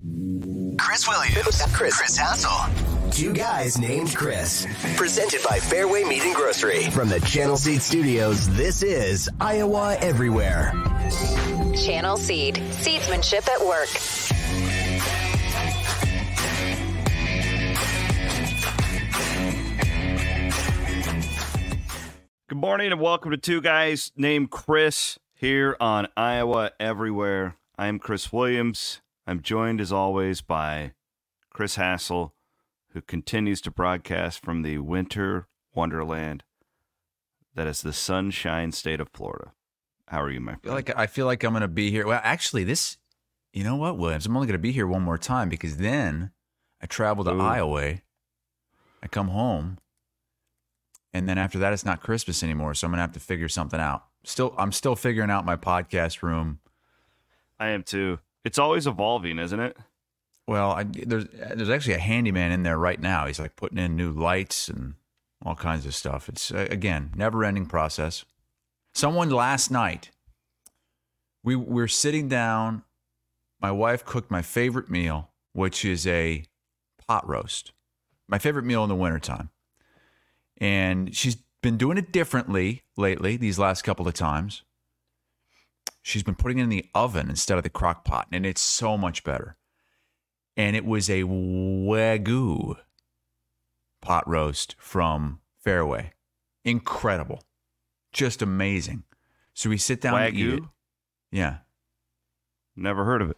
Chris Williams, Chris, Chris Hassel. Two guys named Chris. Presented by Fareway Meat and Grocery. From the Channel Seed Studios, this is Iowa Everywhere. Channel Seed. Seedsmanship at work. Good morning and welcome to Two Guys Named Chris here on Iowa Everywhere. I am Chris Williams. I'm joined as always by Chris Hassel, who continues to broadcast from the winter wonderland that is the sunshine state of Florida. How are you, my I feel friend? like I feel like I'm going to be here. Well, actually, this, you know what, Williams? I'm only going to be here one more time because then I travel to Ooh. Iowa. I come home, and then after that, it's not Christmas anymore. So I'm going to have to figure something out. Still, I'm still figuring out my podcast room. I am too. It's always evolving, isn't it? Well, I, there's there's actually a handyman in there right now. He's like putting in new lights and all kinds of stuff. It's uh, again never ending process. Someone last night, we we're sitting down. My wife cooked my favorite meal, which is a pot roast. My favorite meal in the wintertime. And she's been doing it differently lately, these last couple of times. She's been putting it in the oven instead of the crock pot, and it's so much better. And it was a Wagyu pot roast from Fareway. Incredible. Just amazing. So we sit down to eat it. Wagyu? Yeah. Never heard of it.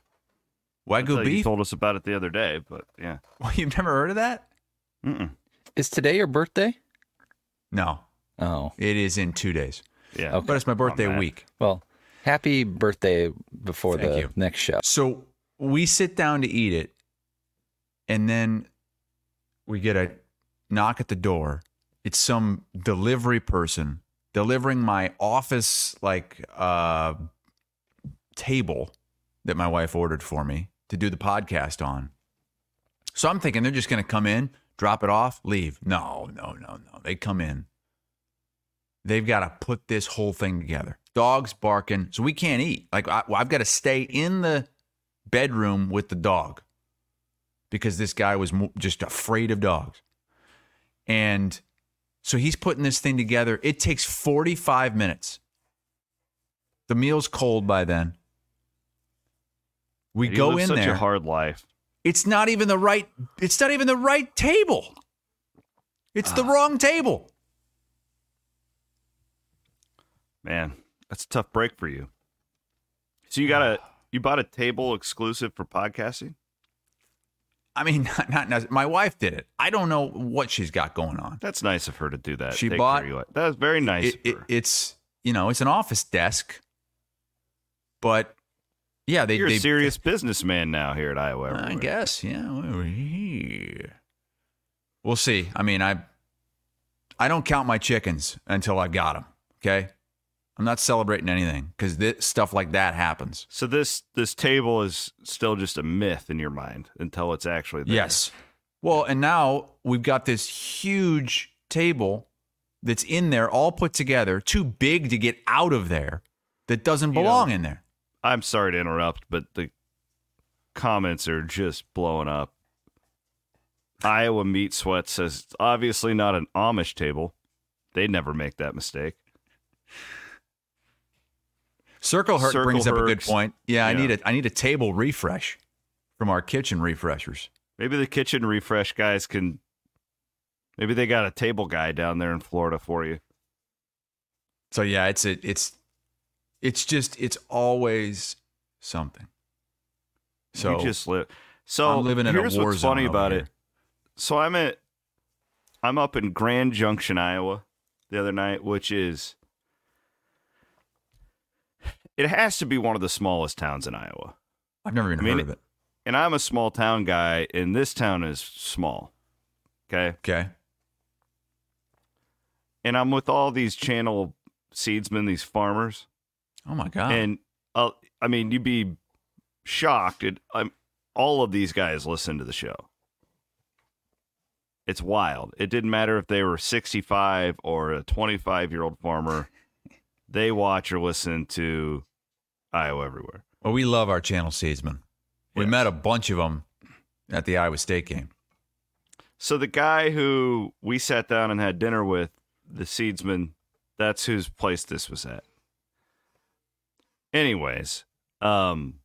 I Wagyu thought You told us about it the other day, but yeah. Well, you've never heard of that? Mm-mm. Is today your birthday? No. Oh, It is in two days. Yeah. Okay. But it's my birthday man. week. well, happy birthday before Thank the you. next show. So we sit down to eat it, and then we get a knock at the door. It's some delivery person delivering my office like uh, table that my wife ordered for me to do the podcast on. So I'm thinking they're just going to come in, drop it off, leave. No, no, no, no. They come in. They've got to put this whole thing together. Dogs barking, so we can't eat. Like I, I've got to stay in the bedroom with the dog because this guy was just afraid of dogs. And so he's putting this thing together. It takes 45 minutes. The meal's cold by then. We go in such there. a hard life. It's not even the right it's not even the right table. It's Ah. the wrong table. Man, that's a tough break for you. So you got a you bought a table exclusive for podcasting? I mean, not, not, my wife did it. I don't know what she's got going on. That's nice of her to do that. She Take bought-. That was very nice. It, it, it's you know, it's an office desk. But yeah, they You're they a serious businessman now here at Iowa. I guess, yeah. We'll see. I mean, I I don't count my chickens until I got them. Okay, I'm not celebrating anything because this stuff like that happens. So this this table is still just a myth in your mind until it's actually there. Yes. Well, and now we've got this huge table that's in there, all put together, too big to get out of there, that doesn't You know, belong in there. I'm sorry to interrupt, but the comments are just blowing up. Iowa Meat Sweat says it's obviously not an Amish table. They'd never make that mistake. Circle Herc Circle brings up a good point. Yeah, I need a I need a table refresh from our kitchen refreshers. Maybe the kitchen refresh guys can. Maybe they got a table guy down there in Florida for you. So yeah, it's a, it's it's just it's always something. So you just live. So I'm living in a here's war what's zone funny about here. it. So I'm at, I'm up in Grand Junction, Iowa, the other night, which is, it has to be one of the smallest towns in Iowa. I've never even I mean, heard of it. And I'm a small town guy, and this town is small. Okay. Okay. And I'm with all these channel seedsmen, these farmers. Oh my god. And uh, I mean, you'd be shocked. It, I'm, all of these guys listen to the show. It's wild. It didn't matter if they were 65 or a 25 year old farmer. They watch or listen to Iowa everywhere. well, we love our channel seedsmen. We Yes. met a bunch of them at the Iowa State game. So the guy who we sat down and had dinner with, the seedsman, that's whose place this was at. Anyways, um,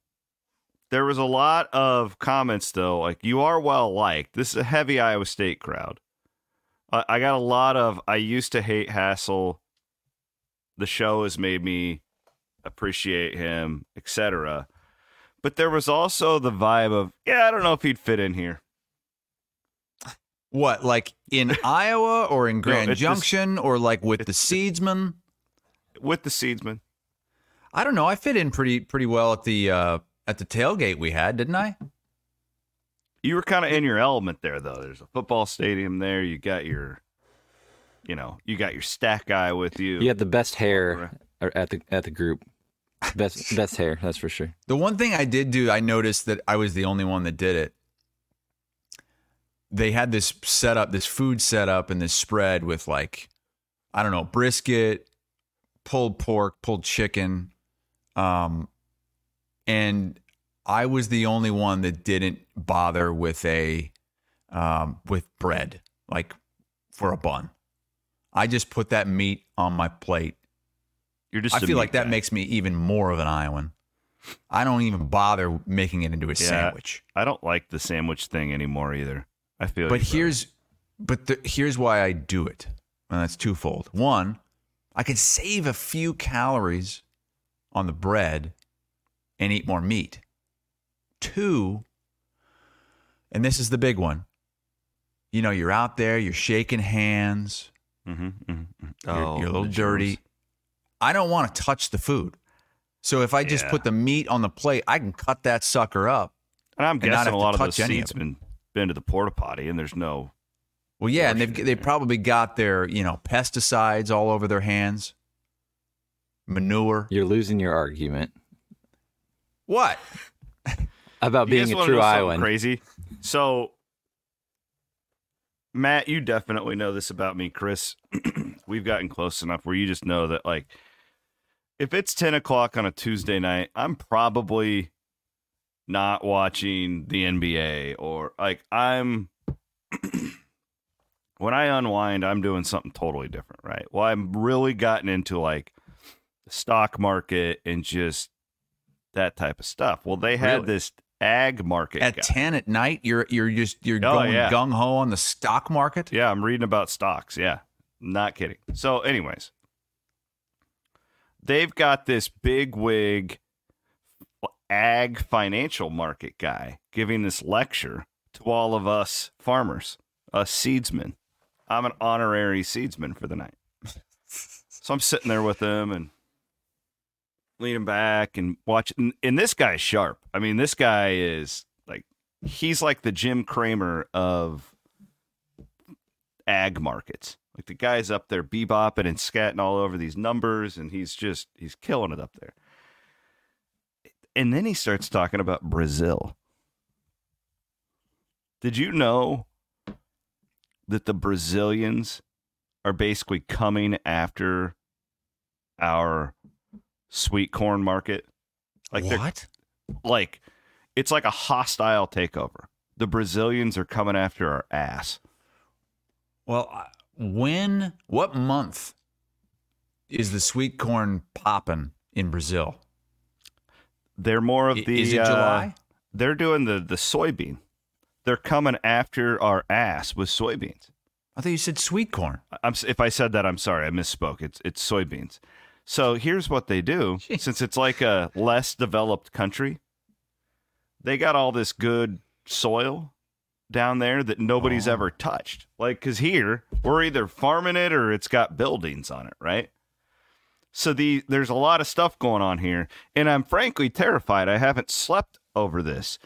there was a lot of comments though, like you are well liked. This is a heavy Iowa State crowd. I, I got a lot of. I used to hate Hassel. The show has made me appreciate him, etc. But there was also the vibe of, yeah, I don't know if he'd fit in here. What, like in Iowa or in Grand just- Junction or like with the seedsmen? with the seedsman. I don't know. I fit in pretty pretty well at the uh, at the tailgate we had, didn't I? You were kind of in your element there, though. There's a football stadium there. You got your, you know, you got your stack guy with you. You had the best hair or at the at the group. Best best hair, that's for sure. The one thing I did do, I noticed that I was the only one that did it. They had this setup, this food setup, and this spread with like, I don't know, brisket, pulled pork, pulled chicken, um, and I was the only one that didn't bother with a, um, with bread, like for a bun. I just put that meat on my plate You're just. I feel like that guy. makes me even more of an Iowan. I don't even bother making it into a Yeah. sandwich. I don't like the sandwich thing anymore either. I feel. But brother. here's but the, here's why I do it. And that's twofold. One, I could save a few calories on the bread and eat more meat. Two, and this is the big one. You know, you're out there, you're shaking hands, Mhm, mhm, mhm. you're, Oh, you're a little dirty. germs. I don't want to touch the food. So if I just Yeah. put the meat on the plate, I can cut that sucker up. And I'm and not guessing have a to lot of touch those any of seedsmen been to the porta potty, and there's no. Well, yeah, and they've in they there. probably got their you know pesticides all over their hands, manure. You're losing your argument What? about being a true know Iowan. Crazy. So, Matt, you definitely know this about me, Chris. We've gotten close enough where you just know that, like, if it's ten o'clock on a Tuesday night, I'm probably not watching the NBA or like I'm. when I unwind, I'm doing something totally different, right? Well, I'm really gotten into like the stock market and just that type of stuff. Well, they had Really? this ag market At guy. ten at night, you're you're just you're Oh, going yeah. gung ho on the stock market. Yeah, I'm reading about stocks. Yeah, not kidding. So, anyways, they've got this big wig ag financial market guy giving this lecture to all of us farmers, us seedsmen. I'm an honorary seedsman for the night. So I'm sitting there with him and leaning back and watching. And this guy's sharp. I mean, this guy is like, he's like the Jim Cramer of ag markets. Like the guy's up there bebopping and scatting all over these numbers, and he's just he's killing it up there. And then he starts talking about Brazil. Did you know that the Brazilians are basically coming after our sweet corn market? Like what? like it's like a hostile takeover. The Brazilians are coming after our ass. Well, when, what month is the sweet corn popping in Brazil? They're more of the is it uh, July? they're doing the the soybean. They're coming after our ass with soybeans. I thought you said sweet corn. I'm if I said that, I'm sorry. I misspoke. It's it's soybeans. So here's what they do. Jeez. Since it's like a less developed country, they got all this good soil down there that nobody's Oh. ever touched. Like cuz here, we're either farming it or it's got buildings on it, right? So the there's a lot of stuff going on here, and I'm frankly terrified. I haven't slept over this.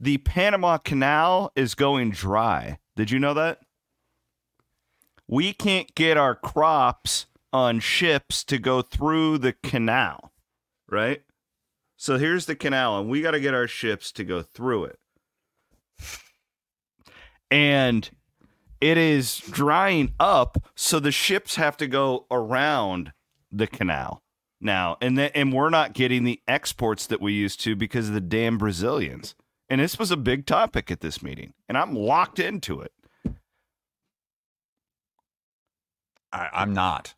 The Panama Canal is going dry. Did you know that? we can't get our crops on ships to go through the canal, right? So here's the canal, and we got to get our ships to go through it. And it is drying up, so the ships have to go around the canal now. And then, and we're not getting the exports that we used to because of the damn Brazilians. And this was a big topic at this meeting, and I'm locked into it. I, I'm not.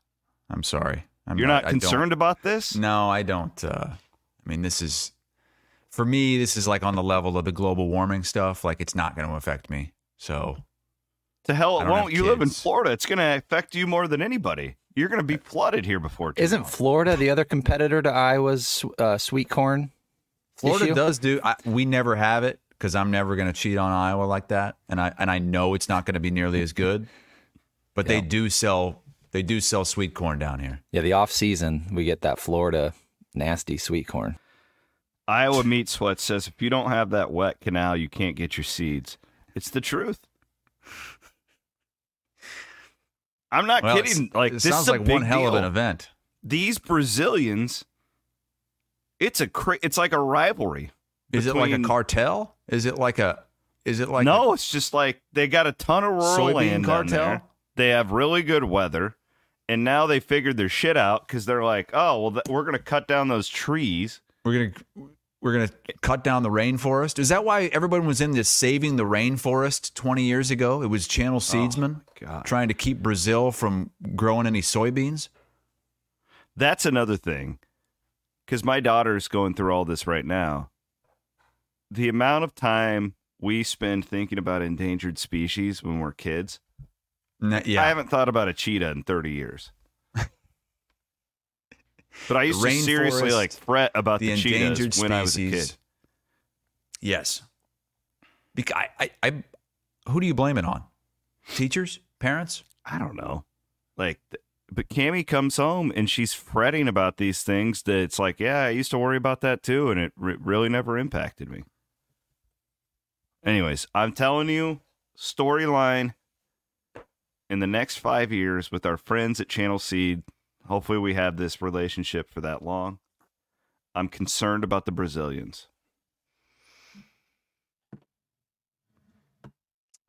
I'm sorry. I'm You're not don't- concerned about this? No, I don't. Uh, I mean, this is for me. This is like on the level of the global warming stuff. Like, it's not going to affect me. So To hell it won't. have You live in. Florida. It's going to affect you more than anybody. You're going to be flooded here before. Too Isn't long. Florida the other competitor to Iowa's uh, sweet corn? Florida issue? does do. I, we never have it because I'm never going to cheat on Iowa like that, and I and I know it's not going to be nearly as good. But they do sell. They do sell sweet corn down here. Yeah, the off season we get that Florida nasty sweet corn. Iowa Meat Sweat says if you don't have that wet canal, you can't get your seeds. It's the truth. I'm not Well, kidding. Like it this sounds is a like one hell of an event. These Brazilians, it's a cra- it's like a rivalry. Is it like a cartel? Is it like a? Is it like no, a it's just like they got a ton of rural soybean land down cartel? there. They have really good weather, and now they figured their shit out because they're like, oh well, th- we're gonna cut down those trees. We're gonna we're gonna cut down the rainforest. Is that why everyone was in this saving the rainforest 20 years ago? It was Channel oh Seedsman God. trying to keep Brazil from growing any soybeans. That's another thing, because my daughter's going through all this right now. The amount of time we spend thinking about endangered species when we're kids, N- yeah, I haven't thought about a cheetah in thirty years. But I used to seriously like fret about the, the cheetahs when I was a kid. Yes. Because I, I, I, who do you blame it on? Teachers, parents? I don't know. Like, but Cammy comes home and she's fretting about these things that it's like, yeah, I used to worry about that too, and it re- really never impacted me. Anyways, I'm telling you, storyline in the next five years with our friends at Channel Seed. Hopefully, we have this relationship for that long. I'm concerned about the Brazilians.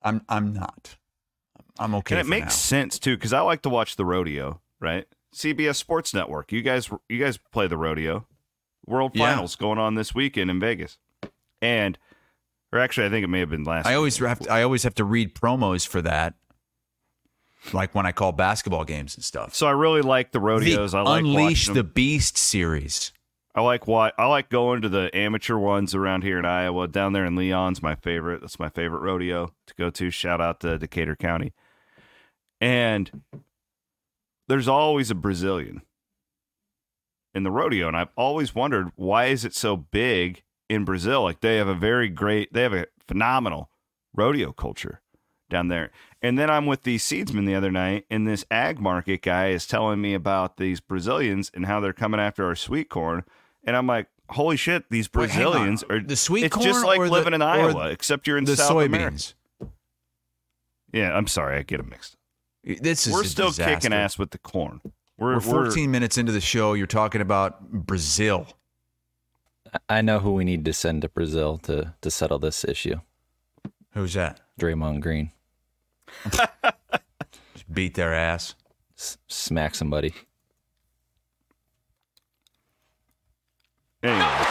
I'm, I'm not. I'm okay. and it makes now. sense too because I like to watch the rodeo, right? CBS Sports Network. You guys, you guys play the rodeo. World Yeah. Finals going on this weekend in Vegas, and or actually, I think it may have been last. I always have to, I always have to read promos for that, like when I call basketball games and stuff. so I really like the rodeos. the I like Unleash the. Beast series. I like what I like going to the amateur ones around here in Iowa. Down there in Leon's my favorite. That's my favorite rodeo to go to. Shout out to Decatur County. And there's always a Brazilian in the rodeo, and I've always wondered why is it so big in Brazil? Like they have a very great, they have a phenomenal rodeo culture down there. And then I'm with the seedsman the other night, and this ag market guy is telling me about these Brazilians and how they're coming after our sweet corn. And I'm like, holy shit, these Wait. Brazilians are The sweet It's corn just like or the- living in or Iowa, except you're in The South America. soybeans. Yeah, I'm sorry, I get them mixed. This is We're still disaster. kicking ass with the corn. We're, We're 14 minutes into the show. You're talking about Brazil. I- I know who we need to send to Brazil to to settle this issue. Who's that? Draymond Green. Just beat their ass. S- smack somebody. Anyway,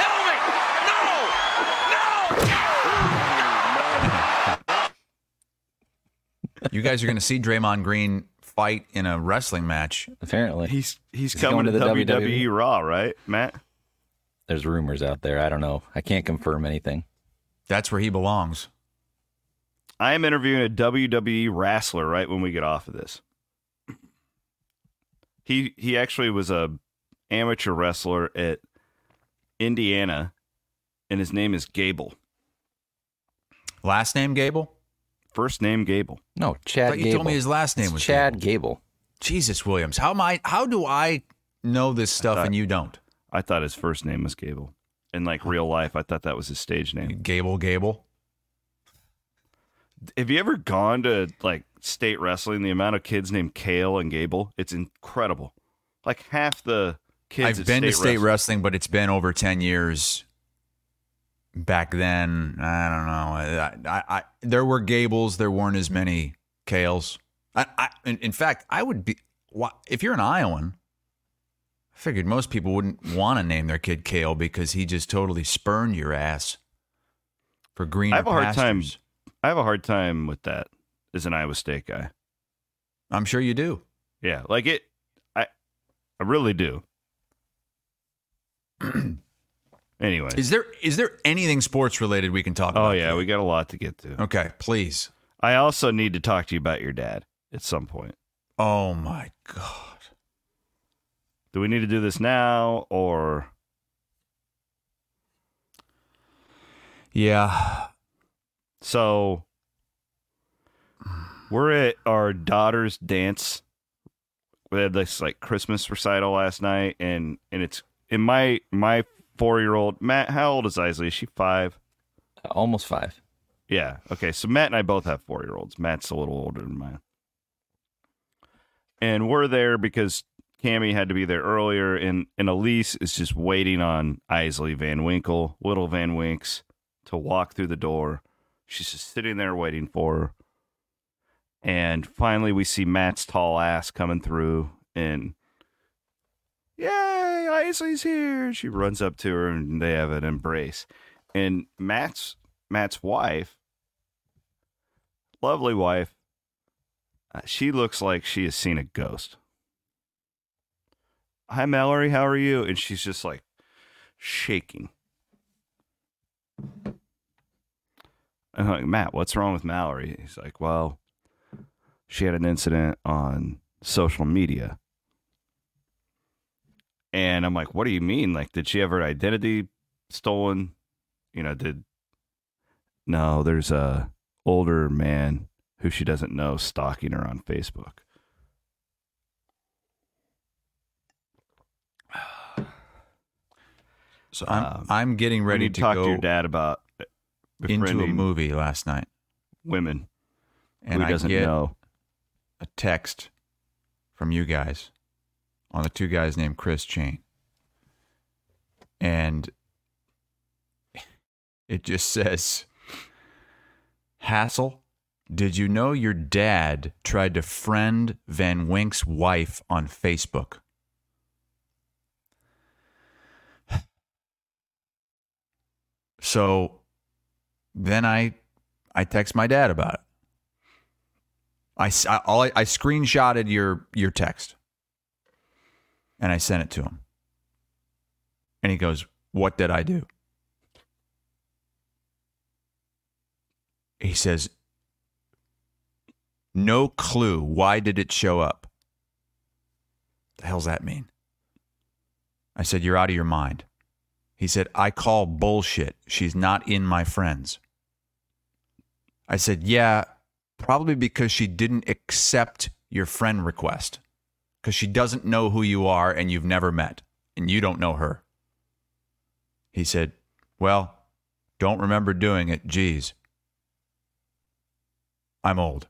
You guys are going to see Draymond Green fight in a wrestling match. Apparently, He's he's Is coming going to, to the WWE, WWE? Raw, right, Matt? there's rumors out there. I don't know. I can't confirm anything. That's where he belongs. I am interviewing a WWE wrestler right when we get off of this. He he actually was a amateur wrestler at Indiana, and his name is Gable. Last name Gable? First name Gable. No, I Chad. thought you Gable. told me his last name It's was Chad Gable. Gable. Jesus Williams. How am I how do I know this stuff thought- and you don't? I thought his first name was Gable. In like real life, I thought that was his stage name. Gable Gable. Have you ever gone to like state wrestling? The amount of kids named Kale and Gable, it's incredible. Like half the kids. I've at been to state state wrestling- wrestling, but it's been over 10 years. Back then, I don't know. I, I, I there were Gables, there weren't as many Kales. I, I in, in fact, I would be why- if you're an Iowan, I figured most people wouldn't want to name their kid Kale because he just totally spurned your ass for green. I have a hard time. I have a hard time with that as an Iowa State guy. I'm sure you do. Yeah, like it. I I really do. anyway. Is there is there anything sports related we can talk oh, about? Oh yeah, today? we got a lot to get to. Okay, please. I also need to talk to you about your dad at some point. Oh my god. Do we need to do this now or Yeah. So? We're at our daughter's dance. We had this like Christmas recital last night, and and it's in my my four year old Matt. How old is Isley? Is she five? Almost five. Yeah. Okay. So Matt and I both have four year olds. Matt's a little older than mine. And we're there because Cammy had to be there earlier, and, and Elise is just waiting on Isley Van Winkle, little Van Winks, to walk through the door. She's just sitting there waiting for her. And finally, we see Matt's tall ass coming through, and yay, Isley's here. She runs up to her, and they have an embrace. And Matt's Matt's wife, lovely wife, uh, she looks like she has seen a ghost. Hi, Mallory, how are you? And she's just like shaking. I'm like, Matt, what's wrong with Mallory? He's like, well, she had an incident on social media. And I'm like, what do you mean? Like, did she have her identity stolen? You know, did no, there's a older man who she doesn't know stalking her on Facebook. So I'm Um, I'm getting ready need to talk go to your dad about into a movie last night, women and who I doesn't get know. a text from you guys on the two guys named Chris Chain, and it just says, "Hassel, did you know your dad tried to friend Van Wink's wife on Facebook?" So then I I text my dad about it. I, I- all I, I screenshotted your your text and I sent it to him. And he goes, "What did I do?" He says, "No clue. Why did it show up?" The hell's that mean? I said, "You're out of your mind." He said, "I call bullshit. She's not in my friends." I said, "Yeah, probably because she didn't accept your friend request because she doesn't know who you are and you've never met and you don't know her." He said, "Well, don't remember doing it. Geez. I'm old."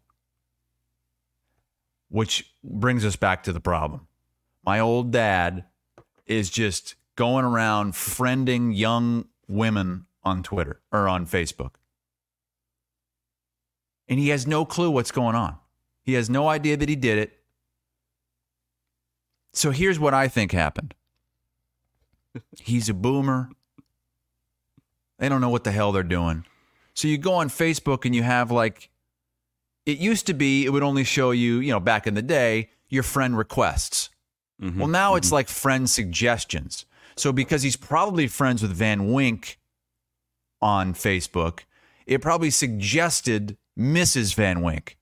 Which brings us back to the problem. My old dad is just going around friending young women on Twitter or on Facebook. And he has no clue what's going on. He has no idea that he did it. So here's what I think happened he's a boomer. They don't know what the hell they're doing. So you go on Facebook and you have like it used to be it would only show you, you know, back in the day, your friend requests. Mhm, Well, now it's mhm. like friend suggestions. So because he's probably friends with Van Wink on Facebook, it probably suggested Mrs. Van Wink.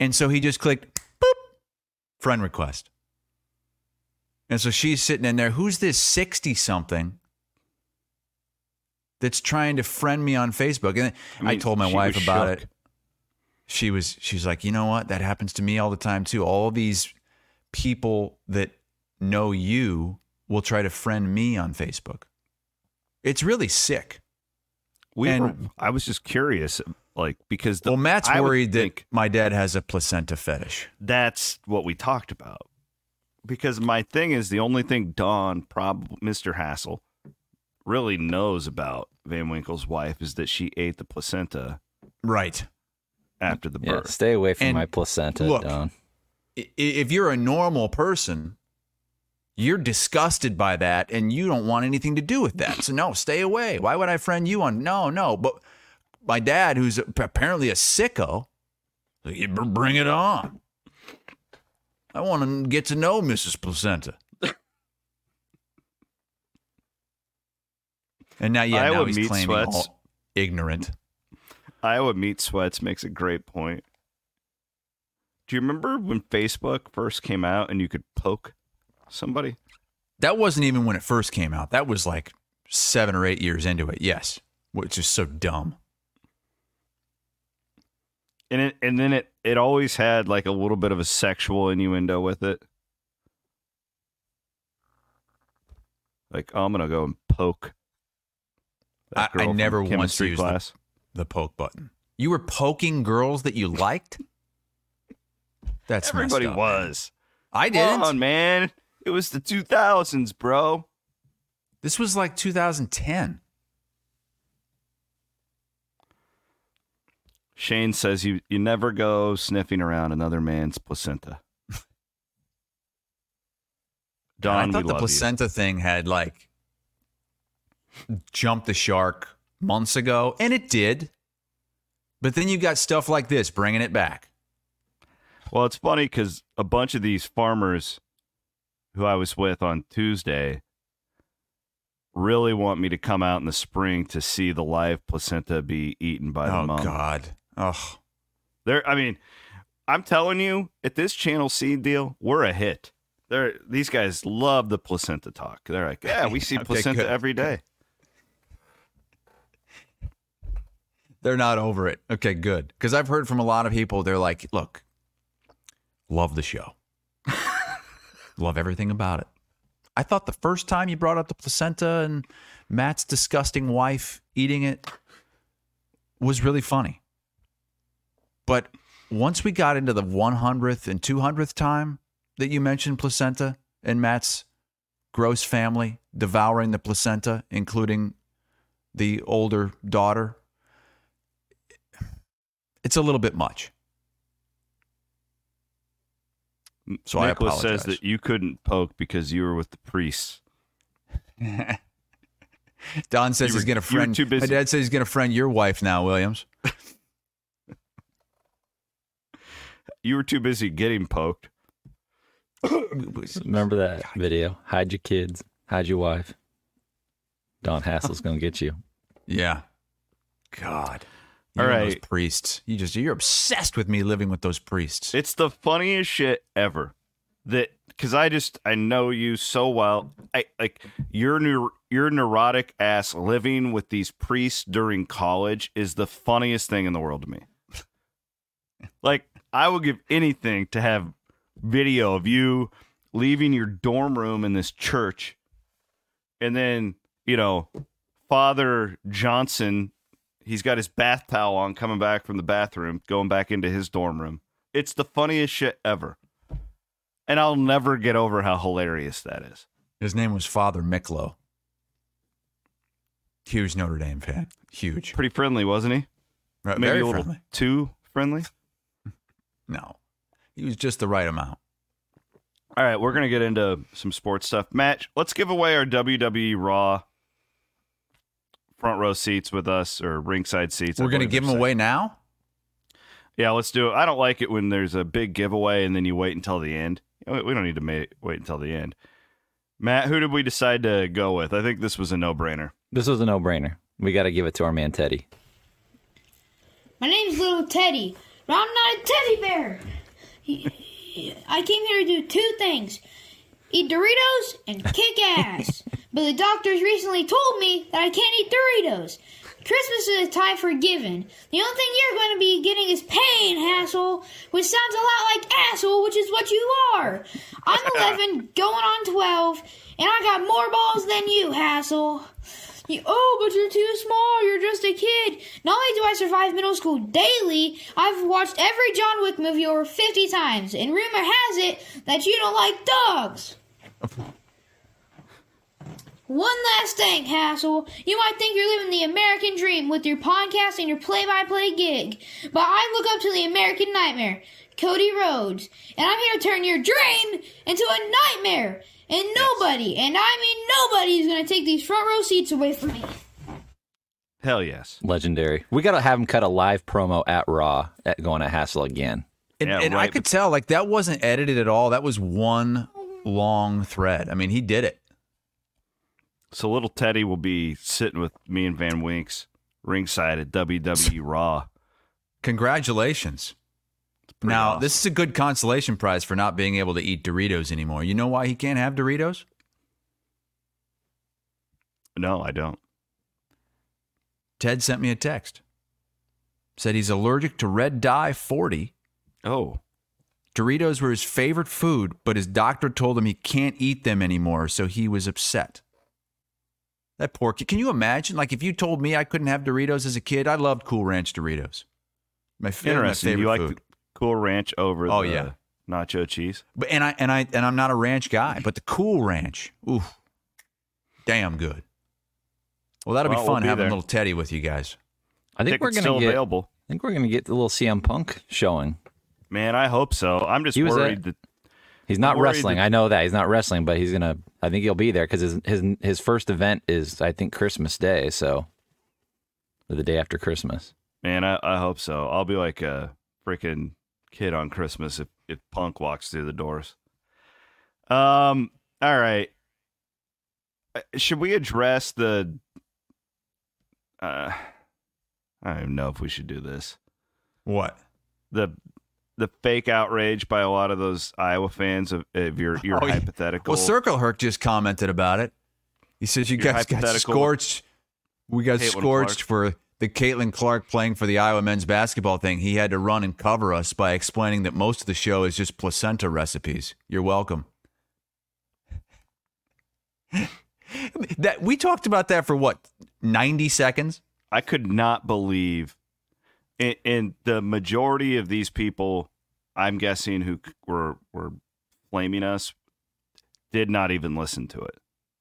And so he just clicked boop, friend request. And so she's sitting in there, who's this 60 something that's trying to friend me on Facebook? And I, mean, told my wife about shook. it. She was she's like, "You know what? That happens to me all the time too. All these people that know you will try to friend me on Facebook. It's really sick. we and- were, I was just curious, like because the, well, Matt's I worried that think my dad has a placenta fetish. that's what we talked about. Because my thing is the only thing Don, probably Mr. Hassel, really knows about Van Winkle's wife is that she ate the placenta Right. after the Yeah, birth. stay away from And my placenta, look, Don. If you're a normal person, you're disgusted by that and you don't want anything to do with that. So no, stay away. Why would I friend you on? No, no. But my dad, who's apparently a sicko, like, "You br- bring it on. I want to get to know Mrs. Placenta. And now, yeah, Iowa now he's meat claiming sweats. all ignorant. Iowa Meat Sweats makes a great point. Do you remember when Facebook first came out and you could poke somebody? That wasn't even when it first came out. That was like seven or eight years into it. Yes, which is so dumb. And it and then it it always had like a little bit of a sexual innuendo with it. Like, oh, I'm gonna go and poke. I- I never once used the-. The poke button. You were poking girls that you liked. That's Everybody up, man. was. I didn't. on, man. It was the 2000s, bro. This was like 2010. Shane says you you never go sniffing around another man's placenta. Don, I thought the placenta thing had like jumped the shark months ago, and it did. But then you got stuff like this bringing it back. Well, it's funny because a bunch of these farmers who I was with on Tuesday really want me to come out in the spring to see the live placenta be eaten by the oh mom. God. Oh, There, I mean, I'm telling you, at this Channel Seed deal, we're a hit. They're, these guys love the placenta talk. They're like, yeah, we see Okay, placenta good. every day. they're not over it. Okay, good. Because I've heard from a lot of people, they're like, look, love the show, love everything about it. I thought the first time you brought up the placenta and Matt's disgusting wife eating it was really funny. But once we got into the 100th and 200th time that you mentioned placenta and Matt's gross family devouring the placenta, including the older daughter, it's a little bit much. So I Nicholas apologize. says that you couldn't poke because you were with the priests. Don says You he's going to friend. My dad says he's going to friend your wife now, Williams. You were too busy getting poked. Remember that video? Hide your kids, hide your wife. Don Hassel's gonna get you. Yeah. God. You All and those priests. You just you're obsessed with me living with those priests. It's the funniest shit ever. That because I just I know you so well. I like your neur- your neurotic ass living with these priests during college is the funniest thing in the world to me. like I would give anything to have video of you leaving your dorm room in this church, and then you know Father Johnson. He's got his bath towel on, coming back from the bathroom, going back into his dorm room. It's the funniest shit ever. And I'll never get over how hilarious that is. His name was Father Miklo. Huge Notre Dame fan. Huge. Pretty friendly, wasn't he? Right, Maybe Very a little friendly. too friendly. No. He was just the right amount. All right, we're going to get into some sports stuff. Matt, let's give away our WWE Raw front row seats with us or ringside seats. We're going to give they're away now? Yeah, let's do it. I don't like it when there's a big giveaway and then you wait until the end. We we don't need to ma- wait until the end. Matt, who did we decide to go with? I think this was a no-brainer. This was a no-brainer. We got to give it to our man Teddy. My name's Little Teddy, but I'm not a teddy bear. I came here to do two things eat Doritos and kick ass. but the doctors recently told me that I can't eat Doritos. Christmas is a time for giving. The only thing you're going to be getting is pain, hassle, which sounds a lot like asshole, which is what you are. I'm 11, going on 12, and I got more balls than you, Hassel. You, oh, but you're too small. You're just a kid. Not only do I survive middle school daily, I've watched every John Wick movie over 50 times, and rumor has it that you don't like dogs. One last thing, Hassel. You might think you're living the American dream with your podcast and your play by play gig, but I look up to the American nightmare, Cody Rhodes, and I'm here to turn your dream into a nightmare. And nobody, and I mean nobody, is going to take these front row seats away from me. Hell yes. Legendary. We got to have him cut a live promo at Raw at going to Hassel again. And, Yeah, and I could tell like that wasn't edited at all. That was one long thread. I mean, he did it. So little Teddy will be sitting with me and Van Winks ringside at WWE Raw. Congratulations. Now, awesome. this is a good consolation prize for not being able to eat Doritos anymore. You know why he can't have Doritos? No, I don't. Ted sent me a text. Said he's allergic to red dye 40. Oh, Doritos were his favorite food, but his doctor told him he can't eat them anymore, so he was upset. That poor kid. Can you imagine? Like, if you told me I couldn't have Doritos as a kid, I loved Cool Ranch Doritos. My, fa- my interesting. favorite You like food. The Cool Ranch over Oh, the yeah. nacho cheese? But and I and I and I'm not a ranch guy, but the Cool Ranch, ooh, damn good. Well, that'll Well, be we'll fun be having there. a little Teddy with you guys. I think Tickets we're still gonna get. available. I think we're gonna get the little CM Punk showing. Man, I hope so. I'm just worried at- that He's not wrestling. that- I know that he's not wrestling, but he's gonna. I think he'll be there because his his his first event is I think Christmas Day, so the day after Christmas. Man, I, I hope so. I'll be like uh, a freaking kid on Christmas if, if Punk walks through the doors. Um. All right. Uh, Should we address the? Uh, I don't even know if we should do this. What? The the fake outrage by a lot of those Iowa fans of, of your your Oh, hypothetical. Well, Circle Herc just commented about it. He says you Your guys got scorched. We got Caitlin scorched for the Caitlin Clark playing for the Iowa men's basketball thing. He had to run and cover us by explaining that most of the show is just placenta recipes. You're welcome. that we talked about that for what 90 seconds I could not believe, and, the majority of these people, I'm guessing, who were were flaming us, did not even listen to it.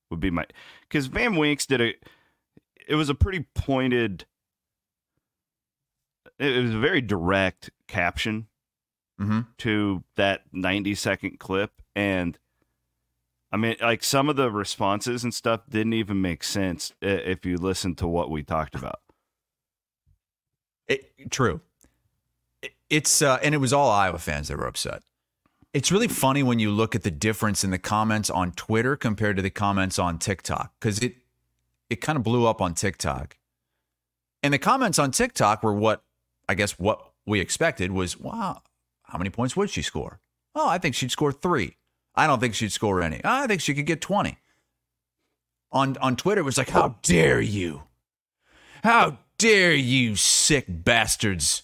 Would be my because Van Winks did a. It was a pretty pointed. It was a very direct caption mm-hmm. to that 90 second clip, and I mean, like some of the responses and stuff didn't even make sense if you listen to what we talked about. It, true. It- It's uh, and it was all Iowa fans that were upset. It's really funny when you look at the difference in the comments on Twitter compared to the comments on TikTok because it it kind of blew up on TikTok, and the comments on TikTok were what I guess what we expected was wow, how many points would she score? Oh, I think she'd score three. I don't think she'd score any. I think she could get twenty. On on Twitter, it was like, how dare you? How dare you, sick bastards,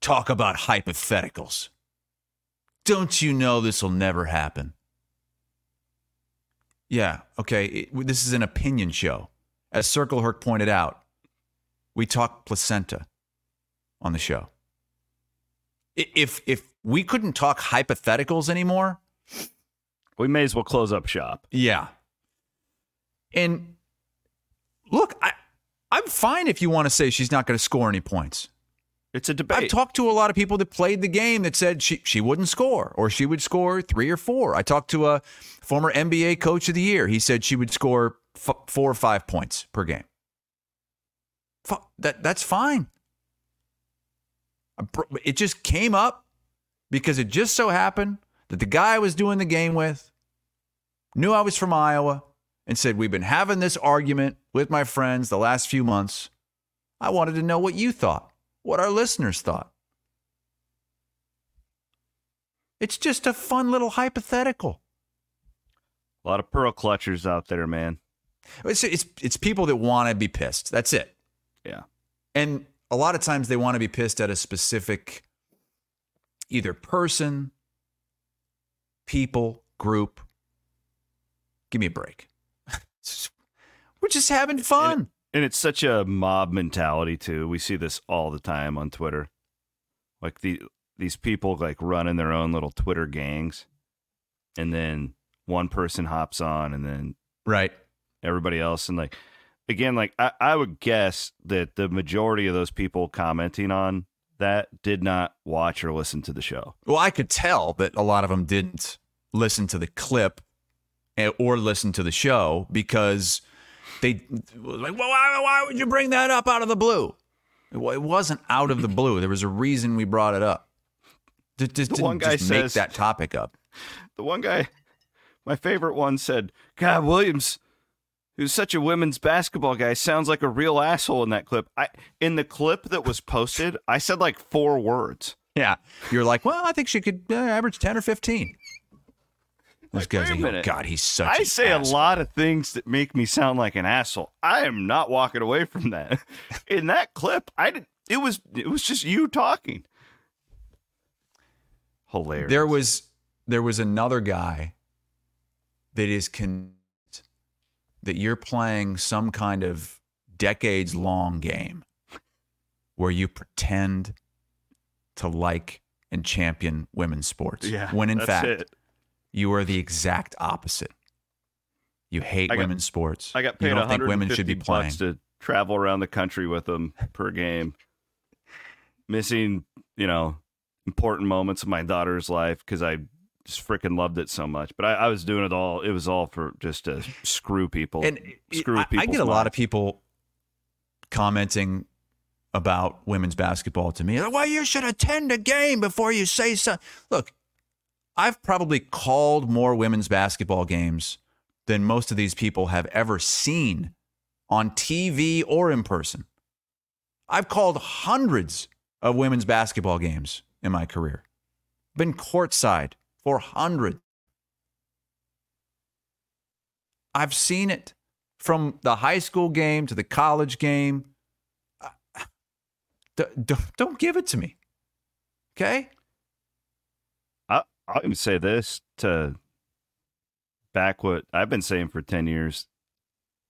talk about hypotheticals? Don't you know this will never happen? Yeah, okay. it- this is an opinion show. As Circle Herc pointed out, we talk placenta on the show. If if we couldn't talk hypotheticals anymore, We may as well close up shop. yeah. And look, I I'm fine if you want to say she's not going to score any points. It's a debate. I've talked to a lot of people that played the game that said she, she wouldn't score or she would score three or four. I talked to a former NBA coach of the year. He said she would score f- four or five points per game. That, that's fine. It just came up because it just so happened that the guy I was doing the game with knew I was from Iowa and said, We've been having this argument with my friends the last few months. I wanted to know what you thought, what our listeners thought. It's just a fun little hypothetical. A lot of pearl clutchers out there, man. It's it's, it's people that want to be pissed. That's it. Yeah. And a lot of times they want to be pissed at a specific either person, people, group. Give me a break. We're just having fun. And, and it's such a mob mentality too. We see this all the time on Twitter. Like the these people like running their own little Twitter gangs, and then one person hops on, and then right everybody else, and like again, like I, I would guess that the majority of those people commenting on that did not watch or listen to the show. Well, I could tell that a lot of them didn't listen to the clip eh, or listen to the show because they were like, well, why, why would you bring that up out of the blue? Well, it wasn't out of the blue. There was a reason we brought it up. Just, just the one guy just says, make that topic up. The one guy, my favorite one, said, "God, Williams, who's such a women's basketball guy, sounds like a real asshole in that clip." I in the clip that was posted, I said like four words. Yeah, you're like, well, I think she could uh, average ten or fifteen. Those Like, guys are going. God, he's such. I say asshole." a lot of things that make me sound like an asshole. I am not walking away from that. In that clip, I did. It was it was just you talking. Hilarious. There was there was another guy that is convinced that you're playing some kind of decades long game where you pretend to like and champion women's sports. yeah. when in fact it. you are the exact opposite. You hate got- women's sports. I got you paid don't think women should 150 be playing. bucks to travel around the country with them per game, missing you know important moments of my daughter's life because I just freaking loved it so much. But I, I was doing it all. It was all for just to screw people and screw I, I get a lot of people commenting about women's basketball to me. Like, well, you should attend a game before you say something. Look, I've probably called more women's basketball games than most of these people have ever seen on TV or in person. I've called hundreds of women's basketball games in my career. Been courtside for hundreds. I've seen it from the high school game to the college game. Uh, Don't, don't give it to me. Okay? I, I'll even say this to back what I've been saying for 10 years.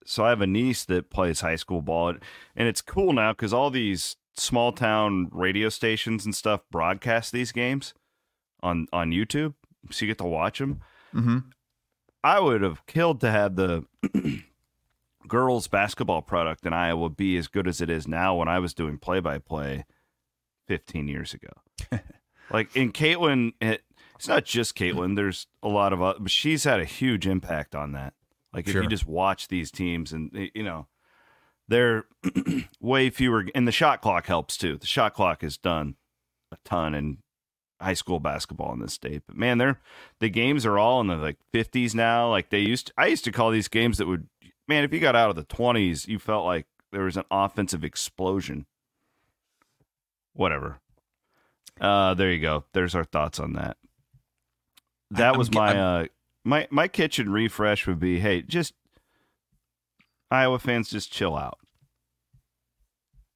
So I have a niece that plays high school ball, and it's cool now because all these small town radio stations and stuff broadcast these games on, on YouTube. So you get to watch them. Mm-hmm. I would have killed to have the girls basketball product in Iowa be as good as it is now when I was doing play by play 15 years ago. like in Caitlin, it, it's not just Caitlin. There's a lot of, but she's had a huge impact on that. Like if Sure. you just watch these teams and you know, they're way fewer, and the shot clock helps too. The shot clock has done a ton in high school basketball in this state. But man, they're the games are all in the like 50s now. Like they used, to, I used to call these games that would, man, if you got out of the 20s, you felt like there was an offensive explosion. Whatever. Uh, there you go. There's our thoughts on that. That I'm was my uh my my kitchen refresh would be, hey, just Iowa fans just chill out.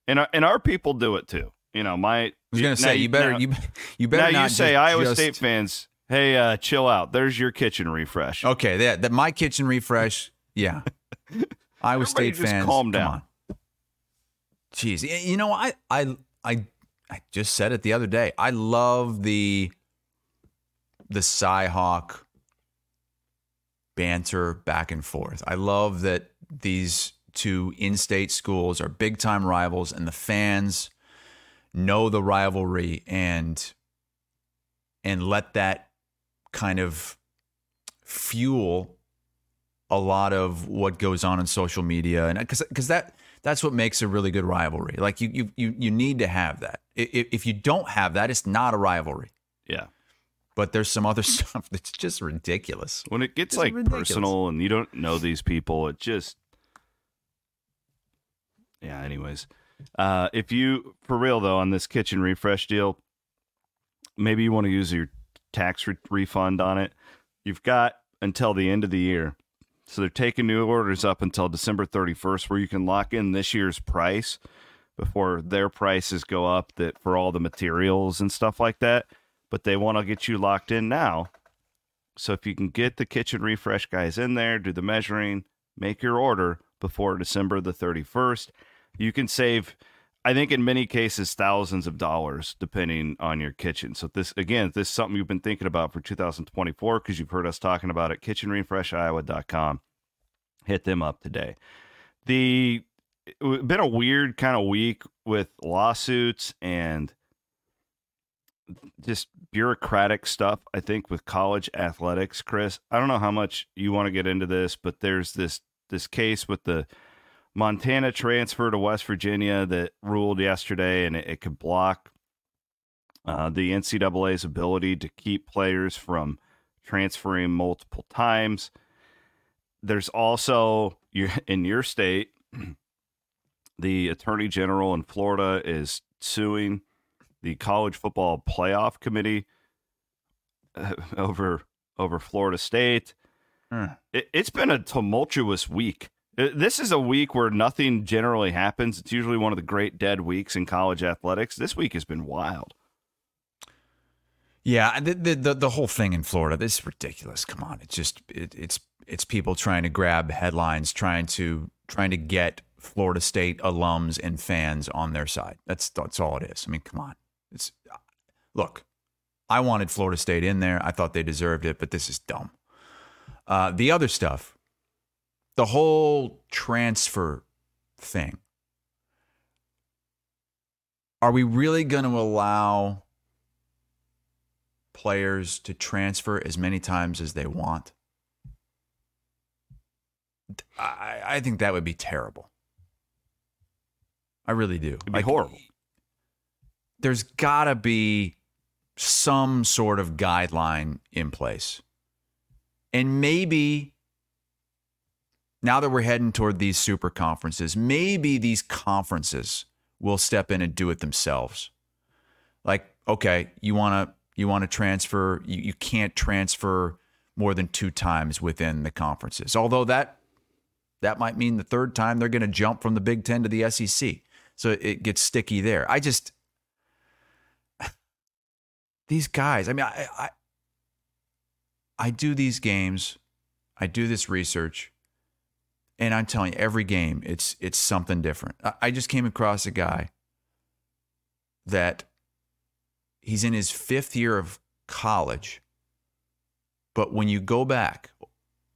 And our, and our people do it too. You know, my I was gonna say you better now- you you better now not you say just- Iowa just- State fans, hey, uh, chill out. There's your kitchen refresh. Okay, that, that my kitchen refresh. Yeah, Iowa Everybody State just fans, calm down. Jeez, you know I I I I just said it the other day. I love the the Cyhawk banter back and forth. I love that these two in-state schools are big-time rivals, and the fans know the rivalry and and let that kind of fuel a lot of what goes on in social media and uh, because because that that's what makes a really good rivalry. Like you you you you need to have that. If, if you don't have that, it's not a rivalry. Yeah. But there's some other stuff that's just ridiculous. When it gets It's like ridiculous. personal and you don't know these people, it just yeah. Anyways, uh, if you for real though on this kitchen refresh deal, maybe you want to use your tax re- refund on it. You've got until the end of the year, so they're taking new orders up until December 31st, where you can lock in this year's price before their prices go up. That for all the materials and stuff like that, but they want to get you locked in now. So if you can get the kitchen refresh guys in there, do the measuring, make your order before December the 31st, you can save I think in many cases thousands of dollars depending on your kitchen. So this again, this is something you've been thinking about for 2024 because you've heard us talking about it kitchenrefreshiowa.com. Hit them up today. The been a weird kind of week with lawsuits and just bureaucratic stuff i think with college athletics chris i don't know how much you want to get into this but there's this this case with the montana transfer to west virginia that ruled yesterday and it, it could block uh, the ncaa's ability to keep players from transferring multiple times there's also in your state the attorney general in florida is suing the college football playoff committee over over Florida State. Hmm. It, it's been a tumultuous week. Uh, This is a week where nothing generally happens. It's usually one of the great dead weeks in college athletics. This week has been wild. Yeah, the, the the whole thing in Florida, this is ridiculous. Come on, it's just it, it's it's people trying to grab headlines, trying to trying to get Florida State alums and fans on their side. That's that's all it is. I mean, come on. It's look, I wanted Florida State in there. I thought they deserved it, but this is dumb. Uh, the other stuff, the whole transfer thing. Are we really going to allow players to transfer as many times as they want? I, I think that would be terrible. I really do. It'd be horrible. There's got to be some sort of guideline in place. And maybe now that we're heading toward these super conferences, maybe these conferences will step in and do it themselves. Like, okay, you want to you want to transfer, you, you can't transfer more than two times within the conferences. Although that that might mean the third time they're going to jump from the Big 10 to the SEC. So it gets sticky there. I just these guys, I mean I I I do these games, I do this research, and I'm telling you, every game it's it's something different. I, I just came across a guy that he's in his fifth year of college, but when you go back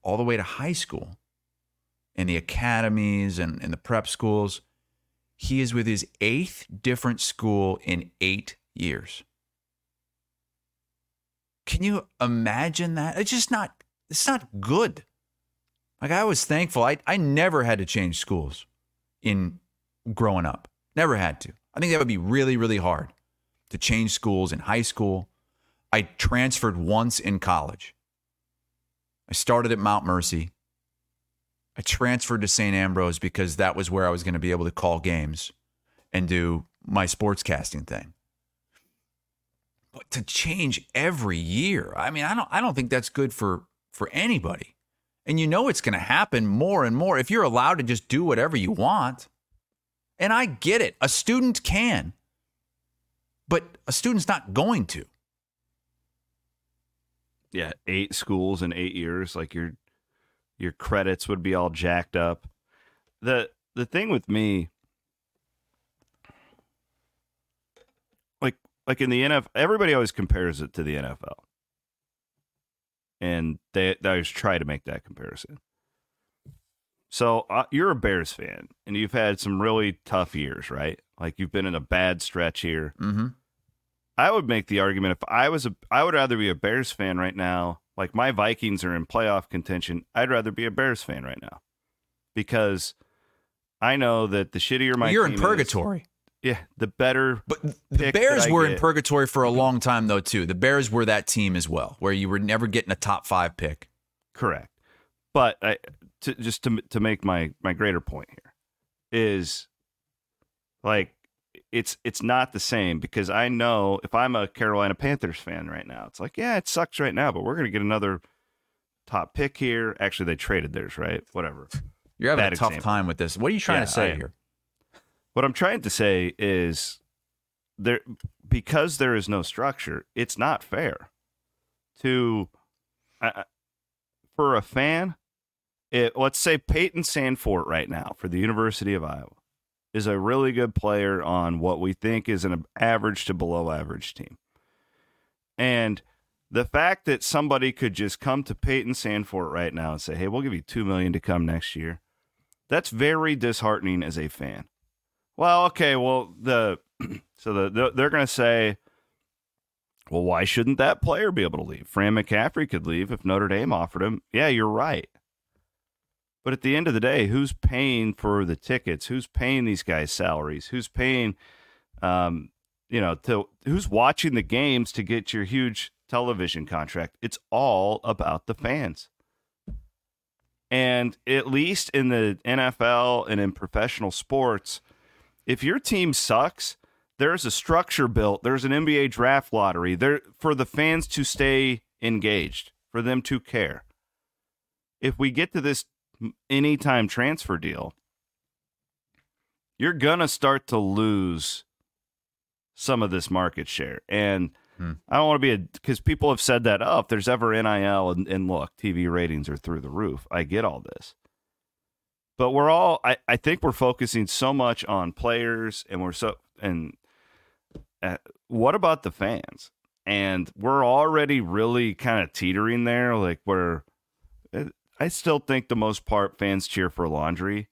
all the way to high school and the academies and, and the prep schools, he is with his eighth different school in eight years. Can you imagine that? It's just not it's not good. Like I was thankful. I I never had to change schools in growing up. Never had to. I think that would be really, really hard to change schools in high school. I transferred once in college. I started at Mount Mercy. I transferred to St. Ambrose because that was where I was going to be able to call games and do my sportscasting thing. But to change every year, I mean, I don't I don't think that's good for for anybody. And you know it's going to happen more and more if you're allowed to just do whatever you want. And I get it. A student can. But a student's not going to. Yeah, eight schools in eight years. Like your your credits would be all jacked up. The the thing with me, like like in the NFL, everybody always compares it to the NFL, and they they always try to make that comparison. So uh, you're a Bears fan, and you've had some really tough years, right? Like you've been in a bad stretch here. Mm-hmm. I would make the argument if I was a I would rather be a Bears fan right now. Like my Vikings are in playoff contention. I'd rather be a Bears fan right now. Because I know that the shittier my You're in team is- purgatory. Yeah, the better. But the Bears were in purgatory for a mm-hmm. long time, though, too. The Bears were that team as well, where you were never getting a top five pick. Correct. But I, to, just to to make my my greater point here is like it's it's not the same because I know if I'm a Carolina Panthers fan right now, it's like yeah, it sucks right now, but we're gonna get another top pick here. Actually, they traded theirs, right? Whatever. You're having a tough example. time with this. What are you trying Yeah, to say here? What I'm trying to say is there because there is no structure, it's not fair to uh, for a fan. It, let's say Payton Sandfort right now for the University of Iowa is a really good player on what we think is an average to below average team. And the fact that somebody could just come to Payton Sandfort right now and say, "Hey, we'll give you 2 million to come next year." That's very disheartening as a fan. Well, okay, well the so the, the they're going to say, well, why shouldn't that player be able to leave? Fran McCaffery could leave if Notre Dame offered him. Yeah, you're right. But at the end of the day, who's paying for the tickets? Who's paying these guys' salaries? Who's paying, um, you know, to who's watching the games to get your huge television contract? It's all about the fans. And at least in the NFL and in professional sports, if your team sucks, there's a structure built. There's an NBA draft lottery there for the fans to stay engaged, for them to care. If we get to this anytime transfer deal, you're gonna start to lose some of this market share. And hmm. I don't want to be a because people have said that oh, if there's ever NIL and, and look, TV ratings are through the roof. I get all this. But we're all I, I think we're focusing so much on players and we're so and uh, what about the fans? And we're already really kind of teetering there. Like we're, uh, I still think the most part fans cheer for laundry.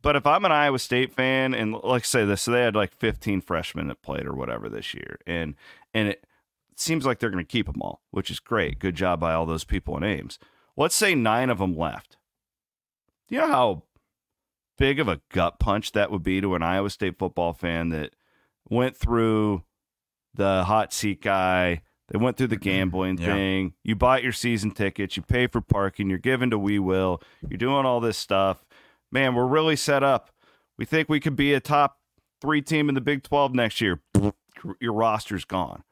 But if I'm an Iowa State fan, and like say this, so they had like 15 freshmen that played or whatever this year, and and it seems like they're going to keep them all, which is great. Good job by all those people in Ames. Let's say nine of them left. Do you know how big of a gut punch that would be to an Iowa State football fan that went through the hot seat guy. They went through the mm-hmm. gambling Yeah. thing. You bought your season tickets. You pay for parking. You're given to We Will. You're doing all this stuff. Man, we're really set up. We think we could be a top three team in the Big 12 next year. Your roster's gone.